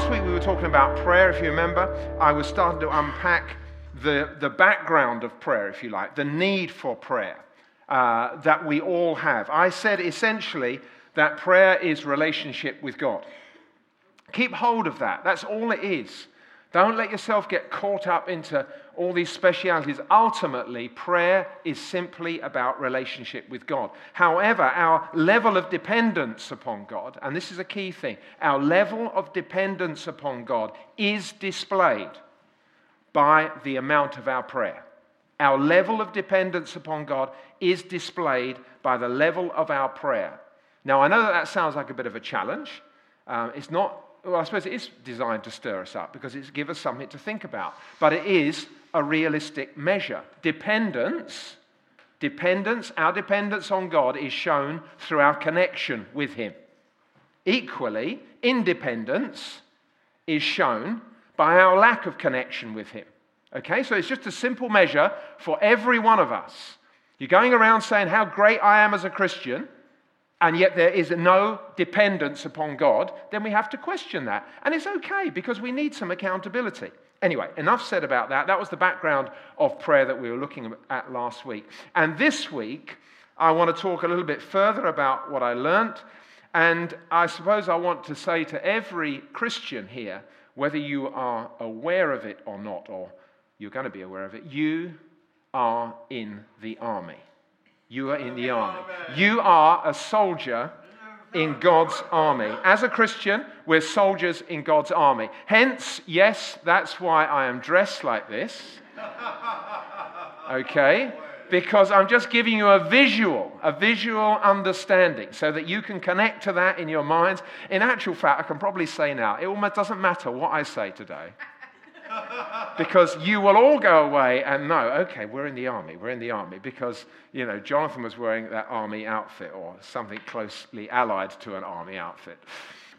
Last week we were talking about prayer, if you remember. I was starting to unpack the, the background of prayer, if you like, the need for prayer uh, that we all have. I said essentially that prayer is relationship with God. Keep hold of that. That's all it is. Don't let yourself get caught up into all these specialities. Ultimately, prayer is simply about relationship with God. However, our level of dependence upon God, and this is a key thing, our level of dependence upon God is displayed by the amount of our prayer. Our level of dependence upon God is displayed by the level of our prayer. Now, I know that that sounds like a bit of a challenge. Um, it's not well, I suppose it is designed to stir us up because it's give us something to think about. But it is a realistic measure. Dependence, dependence, our dependence on God is shown through our connection with Him. Equally, independence is shown by our lack of connection with Him. Okay, so it's just a simple measure for every one of us. You're going around saying how great I am as a Christian and yet there is no dependence upon God, then we have to question that. And it's okay because we need some accountability. Anyway, enough said about that. That was the background of prayer that we were looking at last week. And this week, I want to talk a little bit further about what I learnt. And I suppose I want to say to every Christian here, whether you are aware of it or not, or you're going to be aware of it, you are in the army. You are in the army. You are a soldier in God's army. As a Christian, we're soldiers in God's army. Hence, yes, that's why I am dressed like this. Okay? Because I'm just giving you a visual, a visual understanding so that you can connect to that in your minds. In actual fact, I can probably say now, it almost doesn't matter what I say today because you will all go away and know, okay, we're in the army, we're in the army. Because, you know, Jonathan was wearing that army outfit or something closely allied to an army outfit.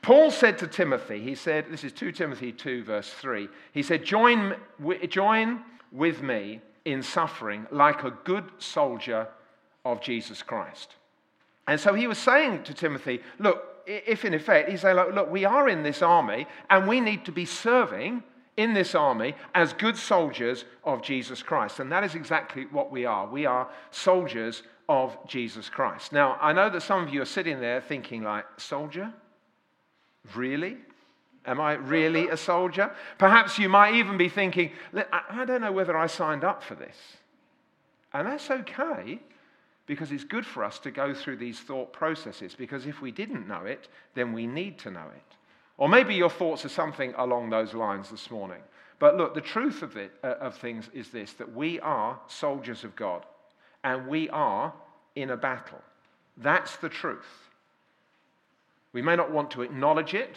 Paul said to Timothy, he said, this is 2 Timothy 2, verse 3, he said, join, join with me in suffering like a good soldier of Jesus Christ. And so he was saying to Timothy, look, if in effect, he's saying, look, we are in this army and we need to be serving in this army as good soldiers of Jesus Christ. And that is exactly what we are. We are soldiers of Jesus Christ. Now, I know that some of you are sitting there thinking, like, soldier? Really? Am I really a soldier? Perhaps you might even be thinking, I don't know whether I signed up for this. And that's okay because it's good for us to go through these thought processes because if we didn't know it, then we need to know it. Or maybe your thoughts are something along those lines this morning. But look, the truth of, it, uh, of things is this that we are soldiers of God and we are in a battle. That's the truth. We may not want to acknowledge it,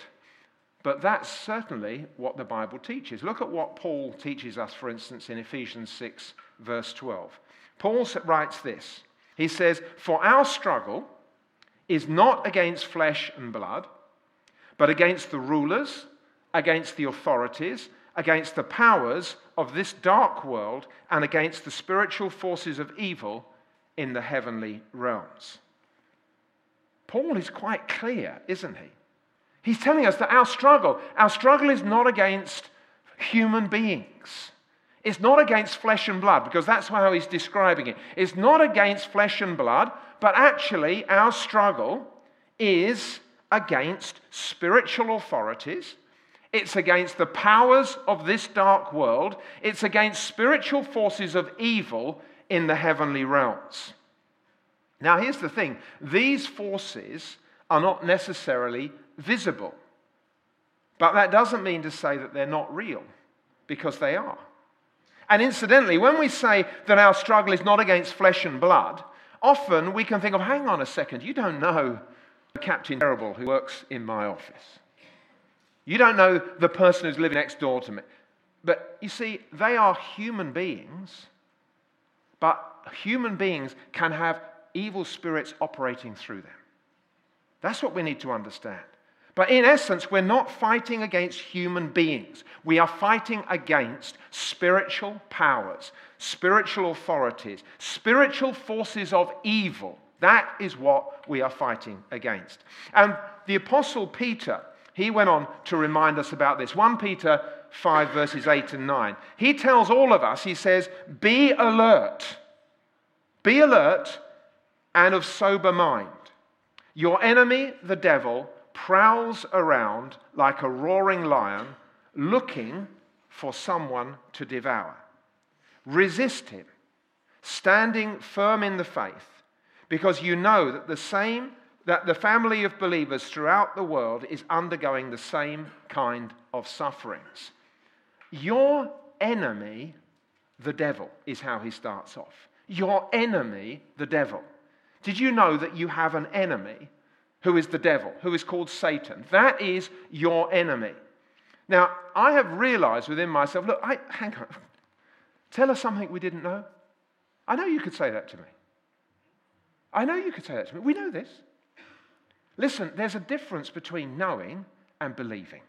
but that's certainly what the Bible teaches. Look at what Paul teaches us, for instance, in Ephesians 6, verse 12. Paul writes this He says, For our struggle is not against flesh and blood but against the rulers, against the authorities, against the powers of this dark world, and against the spiritual forces of evil in the heavenly realms. Paul is quite clear, isn't he? He's telling us that our struggle, our struggle is not against human beings. It's not against flesh and blood, because that's how he's describing it. It's not against flesh and blood, but actually, our struggle is against spiritual authorities. It's against the powers of this dark world. It's against spiritual forces of evil in the heavenly realms. Now, here's the thing these forces are not necessarily visible. But that doesn't mean to say that they're not real, because they are. And incidentally, when we say that our struggle is not against flesh and blood, often we can think of, hang on a second, you don't know Captain Terrible, who works in my office. You don't know the person who's living next door to me. But you see, they are human beings, but human beings can have evil spirits operating through them. That's what we need to understand. But in essence, we're not fighting against human beings. We are fighting against spiritual powers, spiritual authorities, spiritual forces of evil. That is what we are fighting against. And the Apostle Peter, he went on to remind us about this. 1 Peter 5, verses 8 and 9. He tells all of us, he says, Be alert. Be alert and of sober mind. Your enemy, the devil, prowls around like a roaring lion looking for someone to devour. Resist him, standing firm in the faith, because you know that the same that the family of believers throughout the world is undergoing the same kind of sufferings. Your enemy, the devil, is how he starts off. Your enemy, the devil. Did you know that you have an enemy who is the devil, who is called Satan. That is your enemy. Now, I have realized within myself look, I, hang on. Tell us something we didn't know. I know you could say that to me. I know you could say that to me. We know this. Listen, there's a difference between knowing and believing.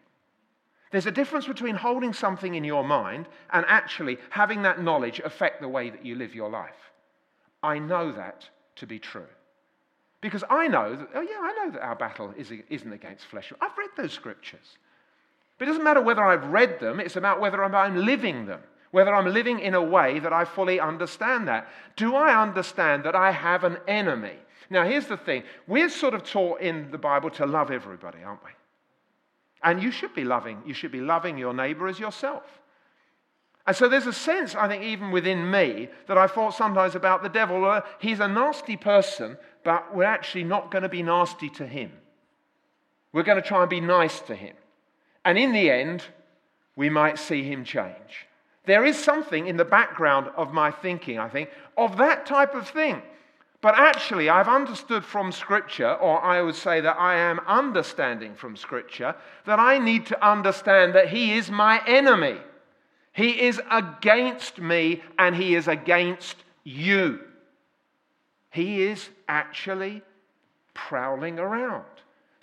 There's a difference between holding something in your mind and actually having that knowledge affect the way that you live your life. I know that to be true. Because I know that, oh, yeah, I know that our battle is, isn't against flesh. I've read those scriptures. But it doesn't matter whether I've read them, it's about whether I'm living them, whether I'm living in a way that I fully understand that. Do I understand that I have an enemy? Now, here's the thing we're sort of taught in the Bible to love everybody, aren't we? And you should be loving, you should be loving your neighbor as yourself. And so there's a sense, I think, even within me, that I thought sometimes about the devil. He's a nasty person, but we're actually not going to be nasty to him. We're going to try and be nice to him. And in the end, we might see him change. There is something in the background of my thinking, I think, of that type of thing. But actually, I've understood from Scripture, or I would say that I am understanding from Scripture, that I need to understand that He is my enemy. He is against me and He is against you. He is actually prowling around.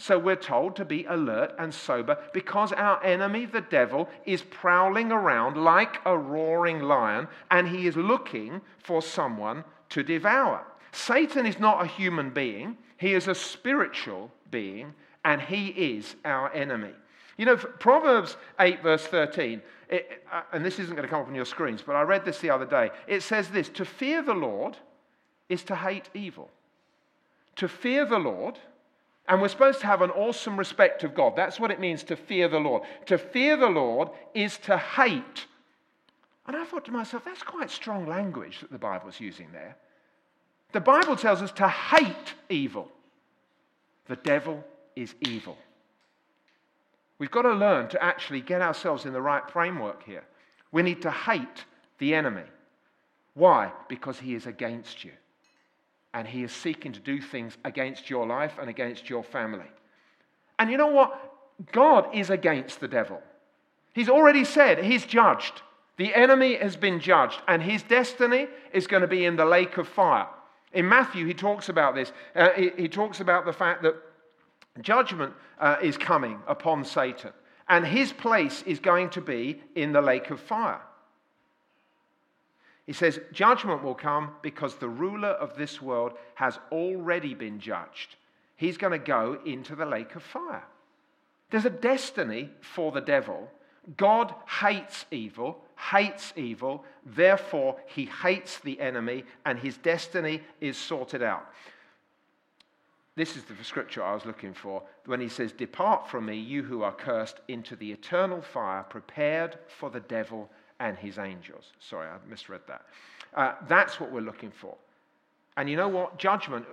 So we're told to be alert and sober because our enemy, the devil, is prowling around like a roaring lion and he is looking for someone to devour. Satan is not a human being, he is a spiritual being and he is our enemy. You know, Proverbs 8, verse 13, it, uh, and this isn't going to come up on your screens, but I read this the other day. It says this To fear the Lord is to hate evil. To fear the Lord, and we're supposed to have an awesome respect of God. That's what it means to fear the Lord. To fear the Lord is to hate. And I thought to myself, that's quite strong language that the Bible's using there. The Bible tells us to hate evil. The devil is evil. We've got to learn to actually get ourselves in the right framework here. We need to hate the enemy. Why? Because he is against you. And he is seeking to do things against your life and against your family. And you know what? God is against the devil. He's already said he's judged. The enemy has been judged, and his destiny is going to be in the lake of fire. In Matthew, he talks about this. Uh, he, he talks about the fact that Judgment uh, is coming upon Satan, and his place is going to be in the lake of fire. He says, Judgment will come because the ruler of this world has already been judged. He's going to go into the lake of fire. There's a destiny for the devil. God hates evil, hates evil, therefore, he hates the enemy, and his destiny is sorted out. This is the scripture I was looking for when he says, Depart from me, you who are cursed, into the eternal fire prepared for the devil and his angels. Sorry, I misread that. Uh, that's what we're looking for. And you know what? Judgment,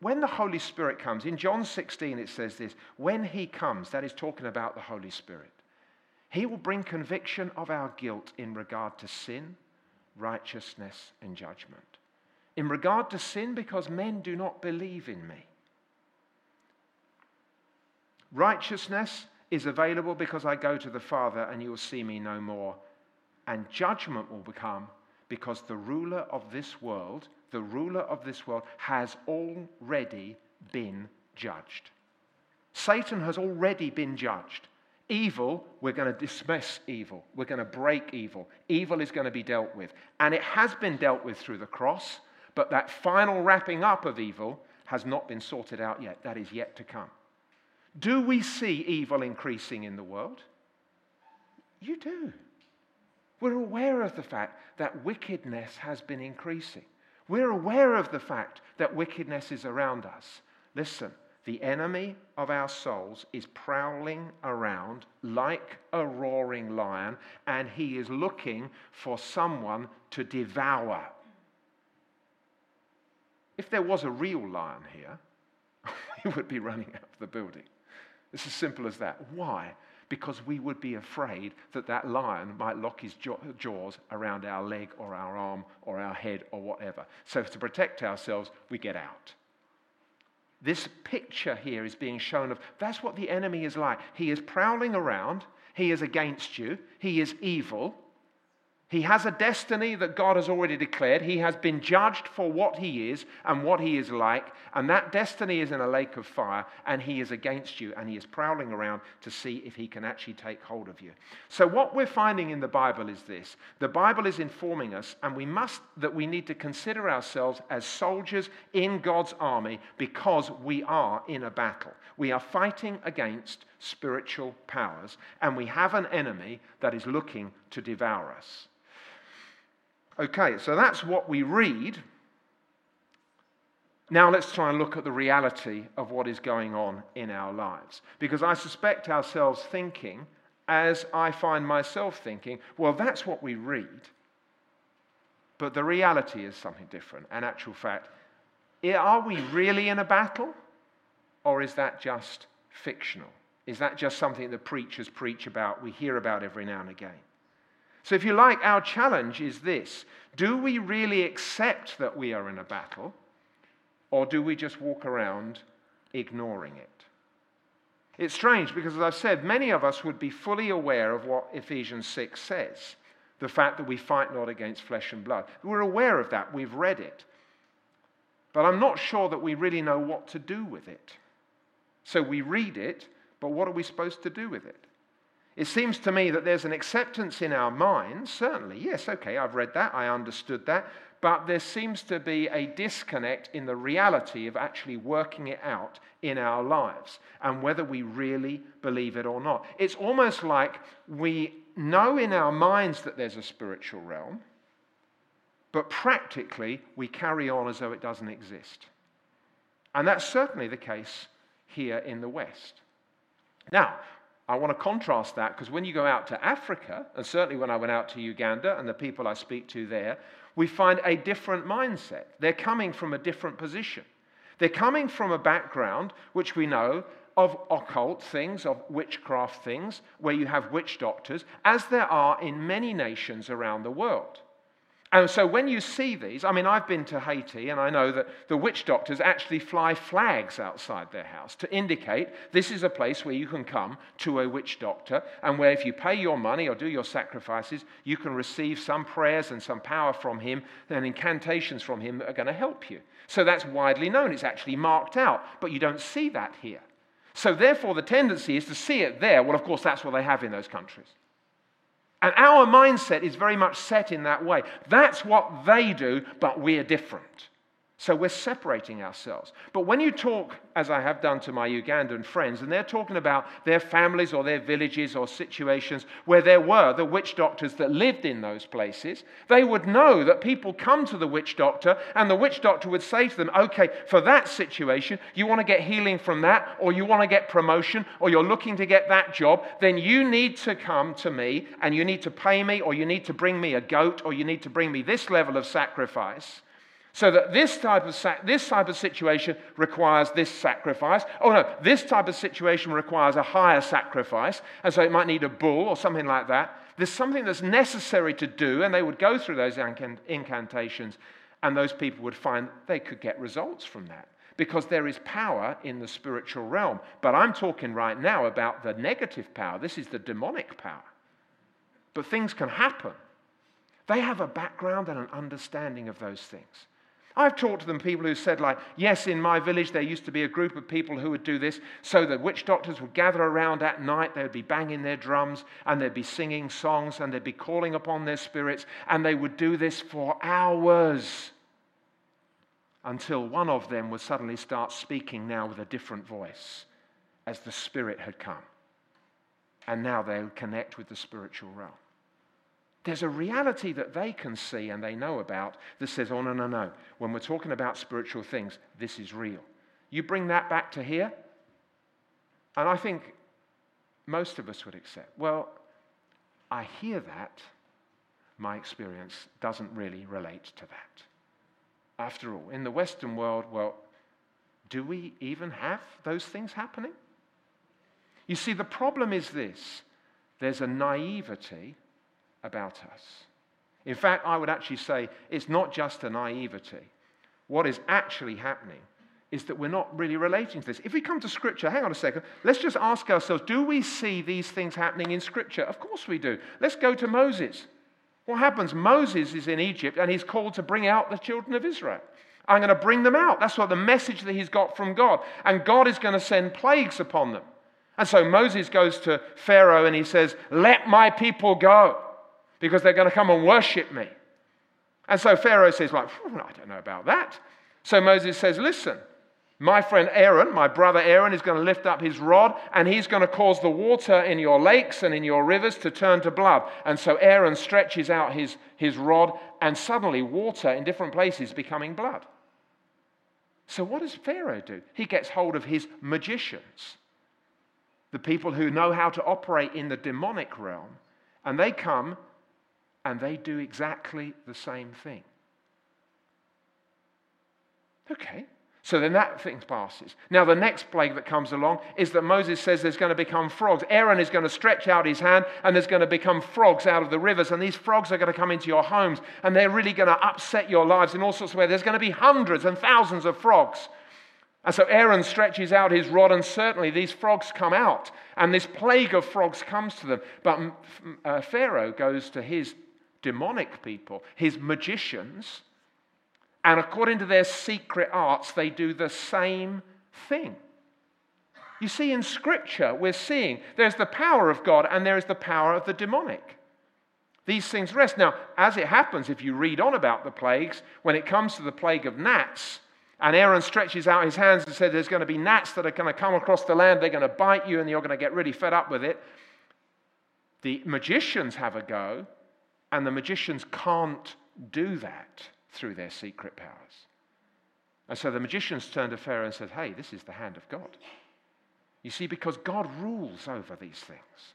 when the Holy Spirit comes, in John 16 it says this when he comes, that is talking about the Holy Spirit, he will bring conviction of our guilt in regard to sin, righteousness, and judgment. In regard to sin, because men do not believe in me righteousness is available because I go to the Father and you will see me no more. And judgment will become because the ruler of this world, the ruler of this world, has already been judged. Satan has already been judged. Evil, we're going to dismiss evil. We're going to break evil. Evil is going to be dealt with. And it has been dealt with through the cross, but that final wrapping up of evil has not been sorted out yet. That is yet to come. Do we see evil increasing in the world? You do. We're aware of the fact that wickedness has been increasing. We're aware of the fact that wickedness is around us. Listen, the enemy of our souls is prowling around like a roaring lion, and he is looking for someone to devour. If there was a real lion here, he would be running out of the building. It's as simple as that. Why? Because we would be afraid that that lion might lock his jaws around our leg or our arm or our head or whatever. So, to protect ourselves, we get out. This picture here is being shown of that's what the enemy is like. He is prowling around, he is against you, he is evil, he has a destiny that God has already declared. He has been judged for what he is and what he is like. And that destiny is in a lake of fire. And he is against you. And he is prowling around to see if he can actually take hold of you. So, what we're finding in the Bible is this the Bible is informing us, and we must, that we need to consider ourselves as soldiers in God's army because we are in a battle. We are fighting against spiritual powers. And we have an enemy that is looking to devour us. Okay, so that's what we read. Now let's try and look at the reality of what is going on in our lives. Because I suspect ourselves thinking, as I find myself thinking, well, that's what we read. But the reality is something different. In actual fact, are we really in a battle? Or is that just fictional? Is that just something the preachers preach about, we hear about every now and again? So, if you like, our challenge is this Do we really accept that we are in a battle, or do we just walk around ignoring it? It's strange because, as I've said, many of us would be fully aware of what Ephesians 6 says the fact that we fight not against flesh and blood. We're aware of that, we've read it. But I'm not sure that we really know what to do with it. So we read it, but what are we supposed to do with it? It seems to me that there's an acceptance in our minds, certainly. Yes, okay, I've read that, I understood that. But there seems to be a disconnect in the reality of actually working it out in our lives and whether we really believe it or not. It's almost like we know in our minds that there's a spiritual realm, but practically we carry on as though it doesn't exist. And that's certainly the case here in the West. Now, I want to contrast that because when you go out to Africa, and certainly when I went out to Uganda and the people I speak to there, we find a different mindset. They're coming from a different position. They're coming from a background, which we know, of occult things, of witchcraft things, where you have witch doctors, as there are in many nations around the world. And so when you see these, I mean, I've been to Haiti and I know that the witch doctors actually fly flags outside their house to indicate this is a place where you can come to a witch doctor and where if you pay your money or do your sacrifices, you can receive some prayers and some power from him and incantations from him that are going to help you. So that's widely known. It's actually marked out, but you don't see that here. So therefore, the tendency is to see it there. Well, of course, that's what they have in those countries. And our mindset is very much set in that way. That's what they do, but we're different. So we're separating ourselves. But when you talk, as I have done to my Ugandan friends, and they're talking about their families or their villages or situations where there were the witch doctors that lived in those places, they would know that people come to the witch doctor, and the witch doctor would say to them, okay, for that situation, you want to get healing from that, or you want to get promotion, or you're looking to get that job, then you need to come to me, and you need to pay me, or you need to bring me a goat, or you need to bring me this level of sacrifice. So that this type of sac- this type of situation requires this sacrifice. Oh no, this type of situation requires a higher sacrifice, and so it might need a bull or something like that. There's something that's necessary to do, and they would go through those incantations, and those people would find they could get results from that. because there is power in the spiritual realm. But I'm talking right now about the negative power. This is the demonic power. But things can happen. They have a background and an understanding of those things. I've talked to them people who said, like, yes, in my village there used to be a group of people who would do this. So the witch doctors would gather around at night, they would be banging their drums, and they'd be singing songs, and they'd be calling upon their spirits, and they would do this for hours until one of them would suddenly start speaking now with a different voice as the Spirit had come. And now they would connect with the spiritual realm. There's a reality that they can see and they know about that says, oh, no, no, no. When we're talking about spiritual things, this is real. You bring that back to here, and I think most of us would accept, well, I hear that. My experience doesn't really relate to that. After all, in the Western world, well, do we even have those things happening? You see, the problem is this there's a naivety about us. In fact, I would actually say it's not just a naivety. What is actually happening is that we're not really relating to this. If we come to Scripture, hang on a second, let's just ask ourselves do we see these things happening in Scripture? Of course we do. Let's go to Moses. What happens? Moses is in Egypt and he's called to bring out the children of Israel. I'm going to bring them out. That's what the message that he's got from God. And God is going to send plagues upon them. And so Moses goes to Pharaoh and he says, Let my people go because they're going to come and worship me. And so Pharaoh says, like, I don't know about that. So Moses says, Listen, my friend Aaron, my brother Aaron, is going to lift up his rod and he's going to cause the water in your lakes and in your rivers to turn to blood. And so Aaron stretches out his, his rod and suddenly water in different places becoming blood. So what does Pharaoh do? He gets hold of his magicians, the people who know how to operate in the demonic realm, and they come and they do exactly the same thing. Okay, so then that thing passes. Now, the next plague that comes along is that Moses says there's going to become frogs. Aaron is going to stretch out his hand, and there's going to become frogs out of the rivers. And these frogs are going to come into your homes, and they're really going to upset your lives in all sorts of ways. There's going to be hundreds and thousands of frogs. And so Aaron stretches out his rod, and certainly these frogs come out, and this plague of frogs comes to them. But uh, Pharaoh goes to his demonic people, his magicians, and according to their secret arts, they do the same thing. You see, in Scripture, we're seeing there's the power of God and there is the power of the demonic. These things rest. Now, as it happens, if you read on about the plagues, when it comes to the plague of gnats, and Aaron stretches out his hands and says, There's going to be gnats that are going to come across the land, they're going to bite you, and you're going to get really fed up with it. The magicians have a go, and the magicians can't do that through their secret powers. And so the magicians turned to Pharaoh and said, Hey, this is the hand of God. You see, because God rules over these things.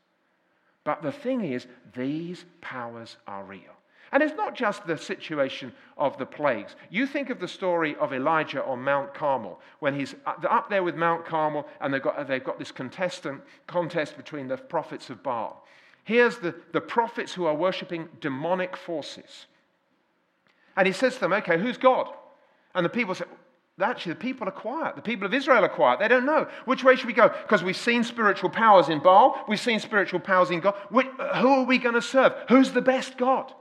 But the thing is, these powers are real. And it's not just the situation of the plagues. You think of the story of Elijah on Mount Carmel, when he's up there with Mount Carmel and they've got, they've got this contestant, contest between the prophets of Baal. Here's the, the prophets who are worshipping demonic forces. And he says to them, Okay, who's God? And the people say, Actually, the people are quiet. The people of Israel are quiet. They don't know. Which way should we go? Because we've seen spiritual powers in Baal, we've seen spiritual powers in God. Which, who are we going to serve? Who's the best God?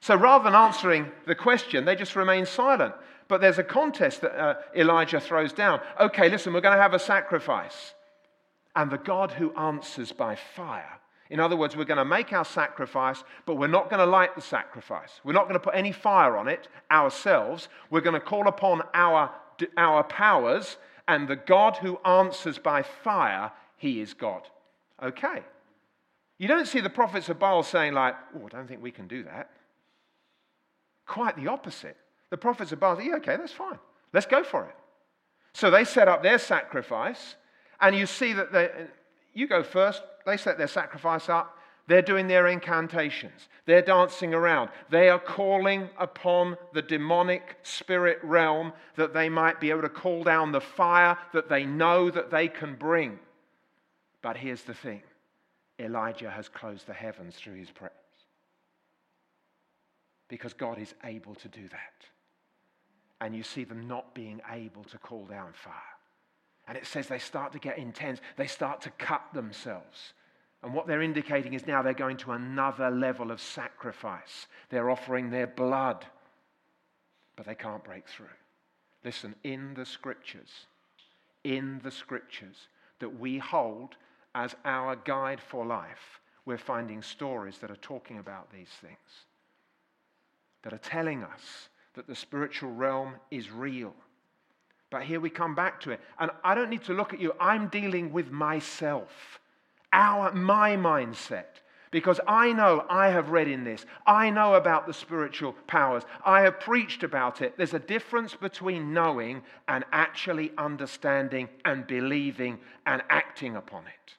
So rather than answering the question, they just remain silent. But there's a contest that uh, Elijah throws down. Okay, listen, we're going to have a sacrifice. And the God who answers by fire in other words, we're going to make our sacrifice, but we're not going to light the sacrifice. We're not going to put any fire on it ourselves. We're going to call upon our, our powers, and the God who answers by fire, he is God. Okay. You don't see the prophets of Baal saying, like, oh, I don't think we can do that. Quite the opposite. The prophets of Baal say, yeah, okay, that's fine. Let's go for it. So they set up their sacrifice, and you see that they, you go first, they set their sacrifice up. They're doing their incantations. They're dancing around. They are calling upon the demonic spirit realm that they might be able to call down the fire that they know that they can bring. But here's the thing Elijah has closed the heavens through his prayers. Because God is able to do that. and you see them not being able to call down fire. And it says they start to get intense, they start to cut themselves. And what they're indicating is now they're going to another level of sacrifice. They're offering their blood, but they can't break through. Listen, in the scriptures, in the scriptures that we hold as our guide for life, we're finding stories that are talking about these things, that are telling us that the spiritual realm is real. But here we come back to it. And I don't need to look at you, I'm dealing with myself, our, my mindset. Because I know, I have read in this, I know about the spiritual powers, I have preached about it. There's a difference between knowing and actually understanding and believing and acting upon it.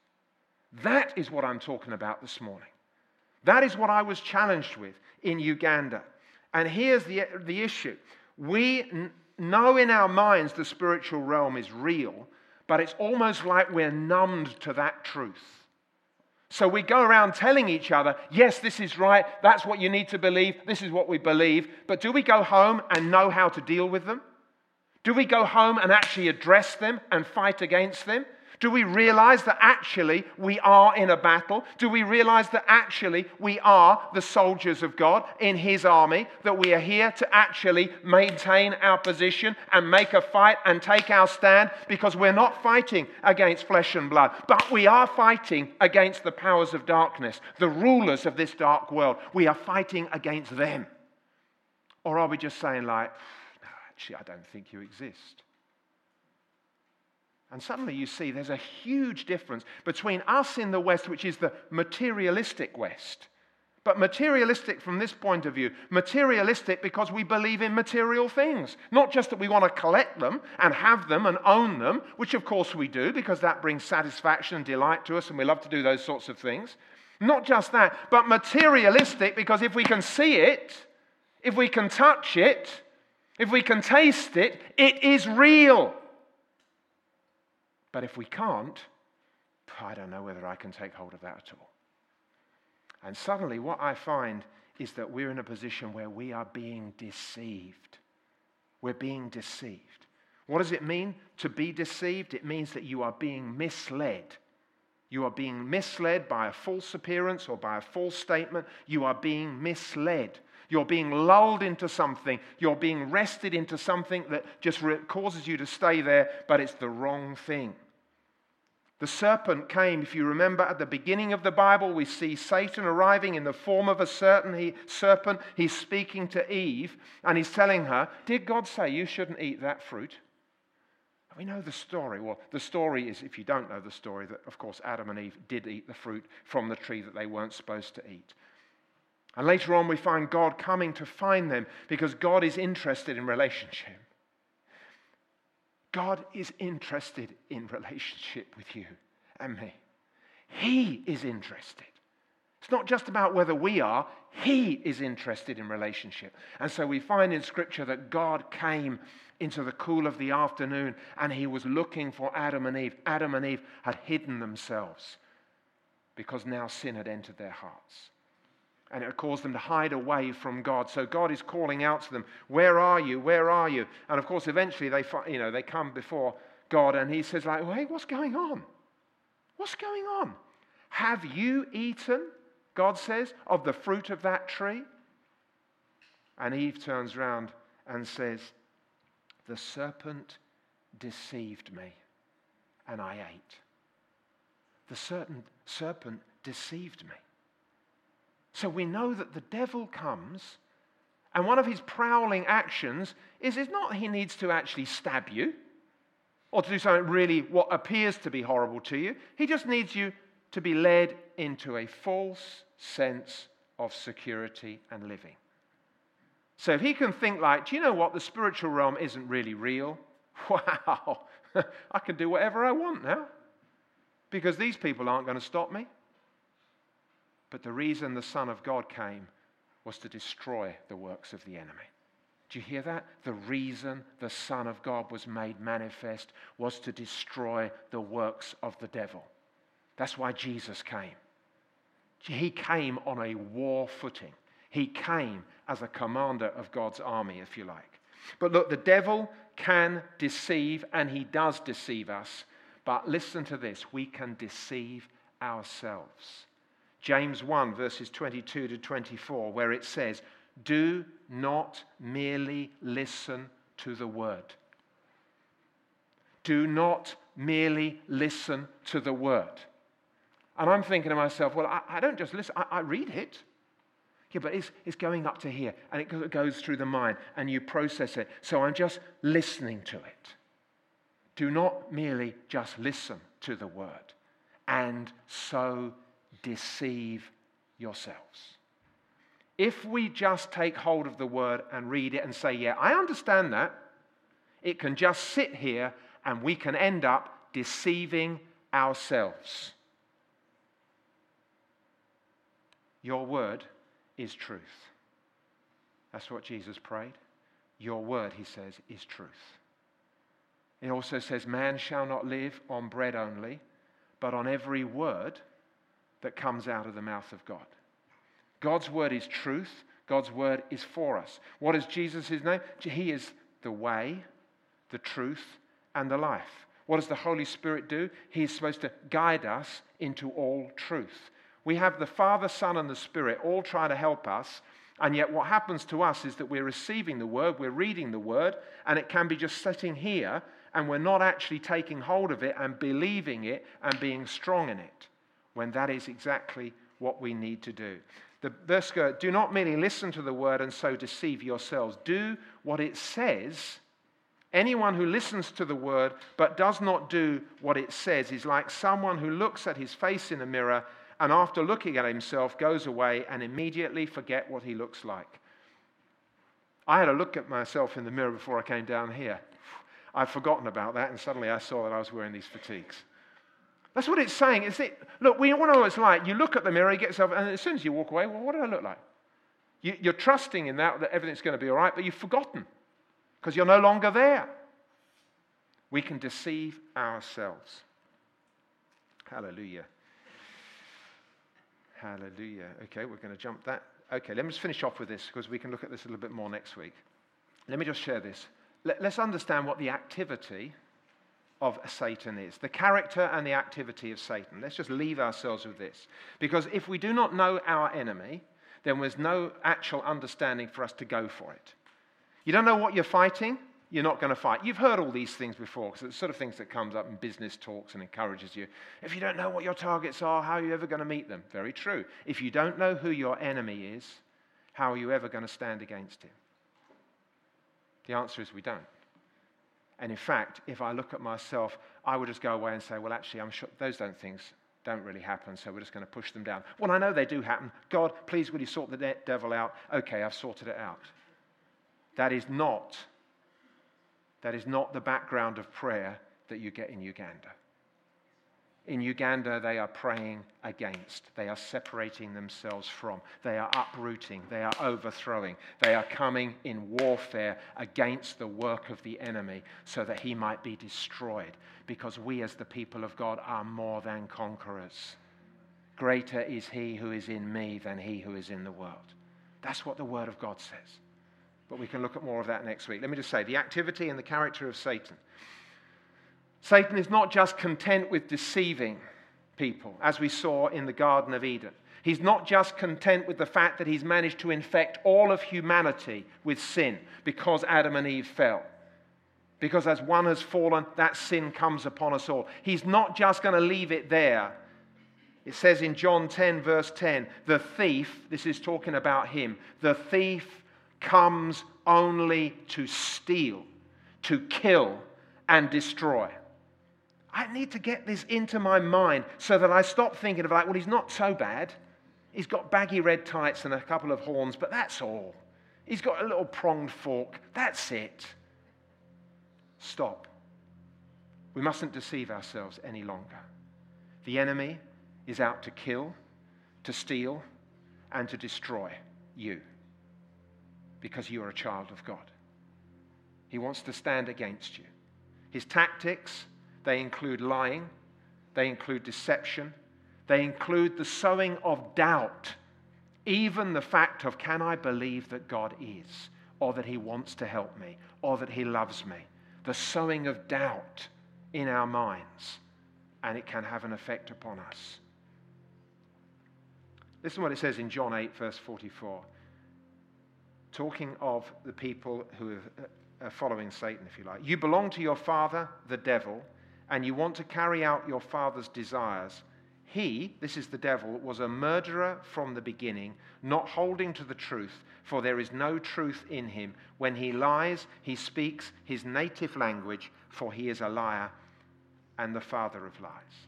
That is what I'm talking about this morning. That is what I was challenged with in Uganda. And here's the, the issue we know in our minds the spiritual realm is real, but it's almost like we're numbed to that truth. So we go around telling each other, yes, this is right, that's what you need to believe, this is what we believe. But do we go home and know how to deal with them? Do we go home and actually address them and fight against them? Do we realize that actually we are in a battle? Do we realize that actually we are the soldiers of God in His army? That we are here to actually maintain our position and make a fight and take our stand because we're not fighting against flesh and blood, but we are fighting against the powers of darkness, the rulers of this dark world. We are fighting against them. Or are we just saying, like, no, actually, I don't think you exist? And suddenly you see there's a huge difference between us in the West, which is the materialistic West. But materialistic from this point of view, materialistic because we believe in material things. Not just that we want to collect them and have them and own them, which of course we do because that brings satisfaction and delight to us and we love to do those sorts of things. Not just that, but materialistic because if we can see it, if we can touch it, if we can taste it, it is real. But if we can't, I don't know whether I can take hold of that at all. And suddenly, what I find is that we're in a position where we are being deceived. We're being deceived. What does it mean to be deceived? It means that you are being misled. You are being misled by a false appearance or by a false statement. You are being misled. You're being lulled into something. You're being rested into something that just causes you to stay there, but it's the wrong thing. The serpent came, if you remember at the beginning of the Bible, we see Satan arriving in the form of a certain serpent. He's speaking to Eve and he's telling her, Did God say you shouldn't eat that fruit? We know the story. Well, the story is, if you don't know the story, that of course Adam and Eve did eat the fruit from the tree that they weren't supposed to eat. And later on, we find God coming to find them because God is interested in relationship. God is interested in relationship with you and me. He is interested. It's not just about whether we are, He is interested in relationship. And so we find in Scripture that God came into the cool of the afternoon and He was looking for Adam and Eve. Adam and Eve had hidden themselves because now sin had entered their hearts and it caused them to hide away from God. So God is calling out to them, "Where are you? Where are you?" And of course, eventually they, you know, they come before God, and He says, "Like, hey, what's going on? What's going on? Have you eaten?" God says, "of the fruit of that tree." And Eve turns around and says, "The serpent deceived me, and I ate." The certain serpent deceived me. So we know that the devil comes, and one of his prowling actions is, is not he needs to actually stab you or to do something really what appears to be horrible to you. He just needs you to be led into a false sense of security and living. So if he can think like, do you know what? The spiritual realm isn't really real. Wow, I can do whatever I want now because these people aren't going to stop me. But the reason the Son of God came was to destroy the works of the enemy. Do you hear that? The reason the Son of God was made manifest was to destroy the works of the devil. That's why Jesus came. He came on a war footing. He came as a commander of God's army, if you like. But look, the devil can deceive, and he does deceive us. But listen to this we can deceive ourselves. James 1, verses 22 to 24, where it says, Do not merely listen to the word. Do not merely listen to the word. And I'm thinking to myself, well, I, I don't just listen, I, I, read it. Yeah, but it's, it's going up to here and it goes through the mind and you process it. So I'm just listening to it. Do not merely just listen to the word and so deceive yourselves. If we just take hold of the word and read it and say, Yeah, I understand that, it can just sit here and we can end up deceiving ourselves. Your word is truth. That's what Jesus prayed. Your word, he says, is truth. It also says, Man shall not live on bread only, but on every word that comes out of the mouth of God. God's word is truth. God's word is for us. What is Jesus' name? He is the way, the truth, and the life. What does the Holy Spirit do? He is supposed to guide us into all truth. We have the Father, Son, and the Spirit all trying to help us. And yet, what happens to us is that we're receiving the word, we're reading the word, and it can be just sitting here, and we're not actually taking hold of it and believing it and being strong in it, when that is exactly what we need to do. The verse goes, Do not merely listen to the word and so deceive yourselves. Do what it says. Anyone who listens to the word but does not do what it says is like someone who looks at his face in a mirror and after looking at himself goes away and immediately forget what he looks like. I had a look at myself in the mirror before I came down here. I'd forgotten about that, and suddenly I saw that I was wearing these fatigues. That's what it's saying. Is it, look, we all know what it's like. You look at the mirror, you get yourself, and as soon as you walk away, well, what do I look like? You, you're trusting in that, that everything's going to be all right, but you've forgotten because you're no longer there. We can deceive ourselves. Hallelujah. Hallelujah. Okay, we're going to jump that. Okay, let me just finish off with this because we can look at this a little bit more next week. Let me just share this. Let, us understand what the activity of Satan is, the character and the activity of Satan. Let's just leave ourselves with this. Because if we do not know our enemy, then there's no actual understanding for us to go for it. You don't know what you're fighting, you're not going to fight. You've heard all these things before, because it's the sort of things that comes up in business talks and encourages you. If you don't know what your targets are, how are you ever going to meet them? Very true. If you don't know who your enemy is, how are you ever going to stand against him? The answer is we don't. And in fact, if I look at myself, I would just go away and say, well, actually, I'm sure those don't things don't really happen, so we're just going to push them down. Well, I know they do happen. God, please, will you sort the devil out? Okay, I've sorted it out. That is not that is not the background of prayer that you get in Uganda. In Uganda, they are praying against. They are separating themselves from. They are uprooting. They are overthrowing. They are coming in warfare against the work of the enemy so that he might be destroyed. Because we, as the people of God, are more than conquerors. Greater is he who is in me than he who is in the world. That's what the Word of God says. But we can look at more of that next week. Let me just say the activity and the character of Satan. Satan is not just content with deceiving people, as we saw in the Garden of Eden. He's not just content with the fact that he's managed to infect all of humanity with sin because Adam and Eve fell. Because as one has fallen, that sin comes upon us all. He's not just going to leave it there. It says in John 10, verse 10, the thief, this is talking about him, the thief comes only to steal, to kill, and destroy. I need to get this into my mind so that I stop thinking of like, well, he's not so bad. He's got baggy red tights and a couple of horns, but that's all. He's got a little pronged fork. That's it. Stop. We mustn't deceive ourselves any longer. The enemy is out to kill, to steal, and to destroy you because you are a child of God. He wants to stand against you. His tactics, they include lying, they include deception, they include the sowing of doubt, even the fact of, can I believe that God is? or that he wants to help me, or that he loves me. The sowing of doubt in our minds, and it can have an effect upon us. Listen to what it says in John 8, verse 44. Talking of the people who uh, are following Satan, if you like. You belong to your father, the devil, and you want to carry out your father's desires. He, this is the devil, was a murderer from the beginning, not holding to the truth, for there is no truth in him. When he lies, he speaks his native language, for he is a liar and the father of lies.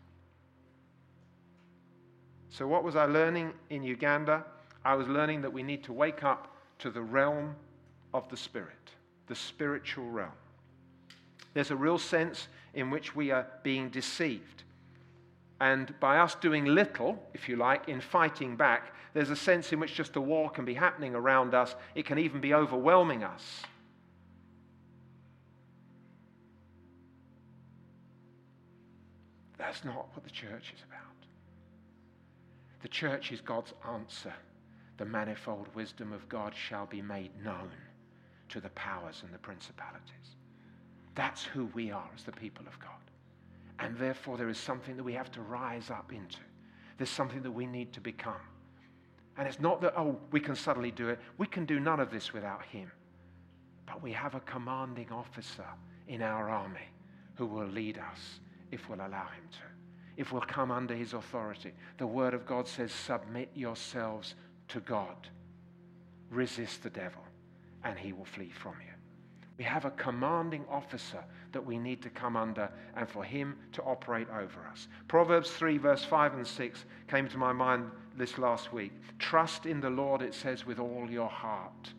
So, what was I learning in Uganda? I was learning that we need to wake up to the realm of the Spirit, the spiritual realm. There's a real sense in which we are being deceived. And by us doing little, if you like, in fighting back, there's a sense in which just a war can be happening around us. It can even be overwhelming us. That's not what the church is about. The church is God's answer. The manifold wisdom of God shall be made known to the powers and the principalities. That's who we are as the people of God. And therefore, there is something that we have to rise up into. There's something that we need to become. And it's not that, oh, we can suddenly do it. We can do none of this without Him. But we have a commanding officer in our army who will lead us if we'll allow Him to, if we'll come under His authority. The Word of God says, submit yourselves to God, resist the devil, and He will flee from you. We have a commanding officer that we need to come under and for him to operate over us. Proverbs 3, verse 5 and 6 came to my mind this last week. Trust in the Lord, it says, with all your heart.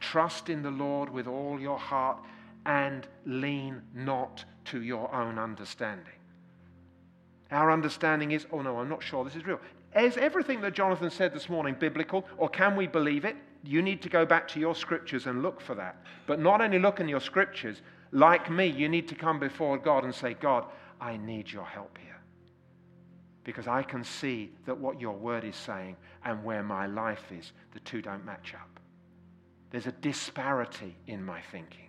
Trust in the Lord with all your heart and lean not to your own understanding. Our understanding is, oh no, I'm not sure this is real. Is everything that Jonathan said this morning biblical, or can we believe it? You need to go back to your scriptures and look for that. But not only look in your scriptures, like me, you need to come before God and say, God, I need your help here. Because I can see that what your word is saying and where my life is, the two don't match up. There's a disparity in my thinking,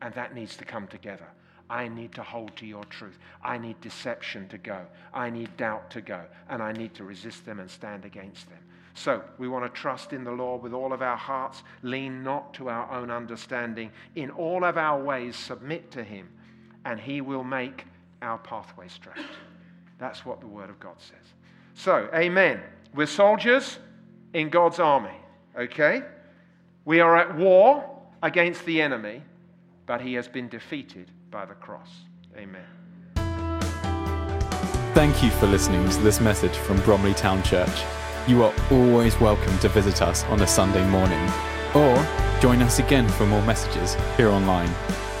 and that needs to come together. I need to hold to your truth. I need deception to go. I need doubt to go. And I need to resist them and stand against them. So we want to trust in the Lord with all of our hearts, lean not to our own understanding. In all of our ways, submit to Him, and He will make our pathway straight. That's what the Word of God says. So, amen. We're soldiers in God's army, okay? We are at war against the enemy, but He has been defeated by the cross. Amen. Thank you for listening to this message from Bromley Town Church you are always welcome to visit us on a Sunday morning or join us again for more messages here online.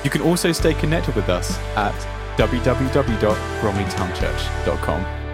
You can also stay connected with us at www.bromleytownchurch.com